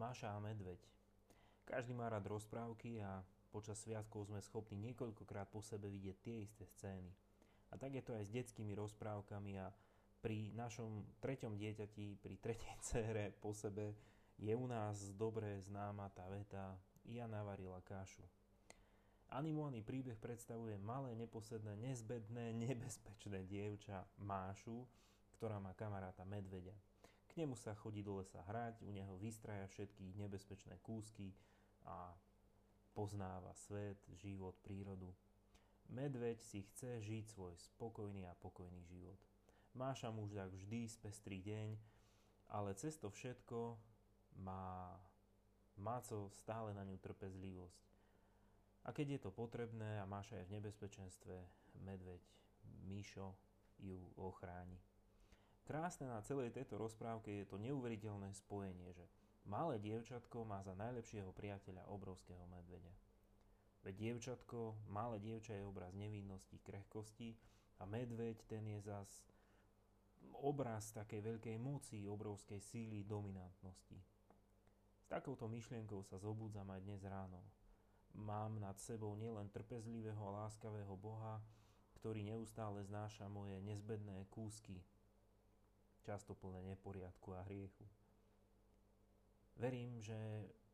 Máša a medveď. Každý má rád rozprávky a počas sviatkov sme schopní niekoľkokrát po sebe vidieť tie isté scény. A tak je to aj s detskými rozprávkami a pri našom treťom dieťati, pri tretej cére po sebe je u nás dobre známa tá veta Ja navarila kášu. Animovaný príbeh predstavuje malé, neposedné, nezbedné, nebezpečné dievča Mášu, ktorá má kamaráta medveďa. Nemu sa chodí do lesa hrať, u neho vystraja všetky nebezpečné kúsky a poznáva svet, život, prírodu. Medveď si chce žiť svoj spokojný a pokojný život. Máša mu tak vždy spestrý deň, ale cez to všetko má Máco stále na ňu trpezlivosť. A keď je to potrebné a Máša je v nebezpečenstve, medveď Míšo ju ochráni. Krásne na celej tejto rozprávke je to neuveriteľné spojenie, že malé dievčatko má za najlepšieho priateľa obrovského medveďa. Veď dievčatko, malé dievča je obraz nevinnosti, krehkosti a medveď ten je zas obraz takej veľkej moci, obrovskej síly, dominantnosti. S takouto myšlienkou sa zobudzam aj dnes ráno mám nad sebou nielen trpezlivého a láskavého Boha, ktorý neustále znáša moje nezbedné kúsky, často plné neporiadku a hriechu. Verím, že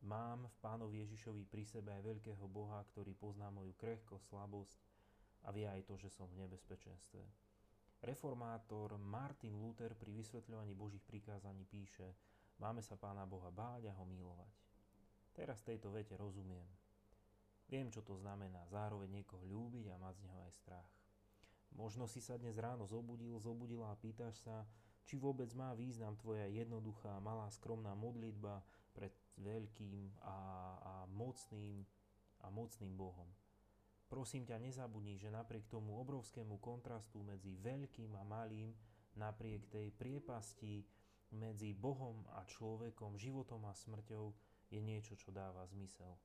mám v pánovi Ježišovi pri sebe aj veľkého Boha, ktorý pozná moju krehkosť, slabosť a vie aj to, že som v nebezpečenstve. Reformátor Martin Luther pri vysvetľovaní Božích prikázaní píše Máme sa Pána Boha báť a ho milovať. Teraz tejto vete rozumiem. Viem, čo to znamená zároveň niekoho ľúbiť a mať z neho aj strach. Možno si sa dnes ráno zobudil, zobudila a pýtaš sa, či vôbec má význam tvoja jednoduchá, malá, skromná modlitba pred veľkým a, a mocným a mocným Bohom. Prosím ťa, nezabudni, že napriek tomu obrovskému kontrastu medzi veľkým a malým, napriek tej priepasti medzi Bohom a človekom, životom a smrťou, je niečo, čo dáva zmysel.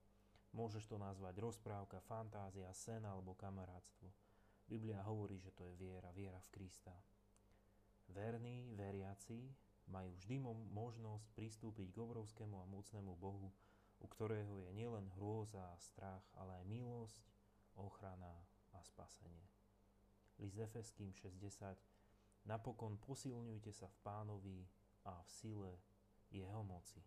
Môžeš to nazvať rozprávka, fantázia, sen alebo kamarátstvo. Biblia hovorí, že to je viera, viera v Krista. Verní, veriaci majú vždy možnosť pristúpiť k obrovskému a mocnému Bohu, u ktorého je nielen hrôza a strach, ale aj milosť, ochrana a spasenie. List Efeským 60 Napokon posilňujte sa v pánovi a v sile jeho moci.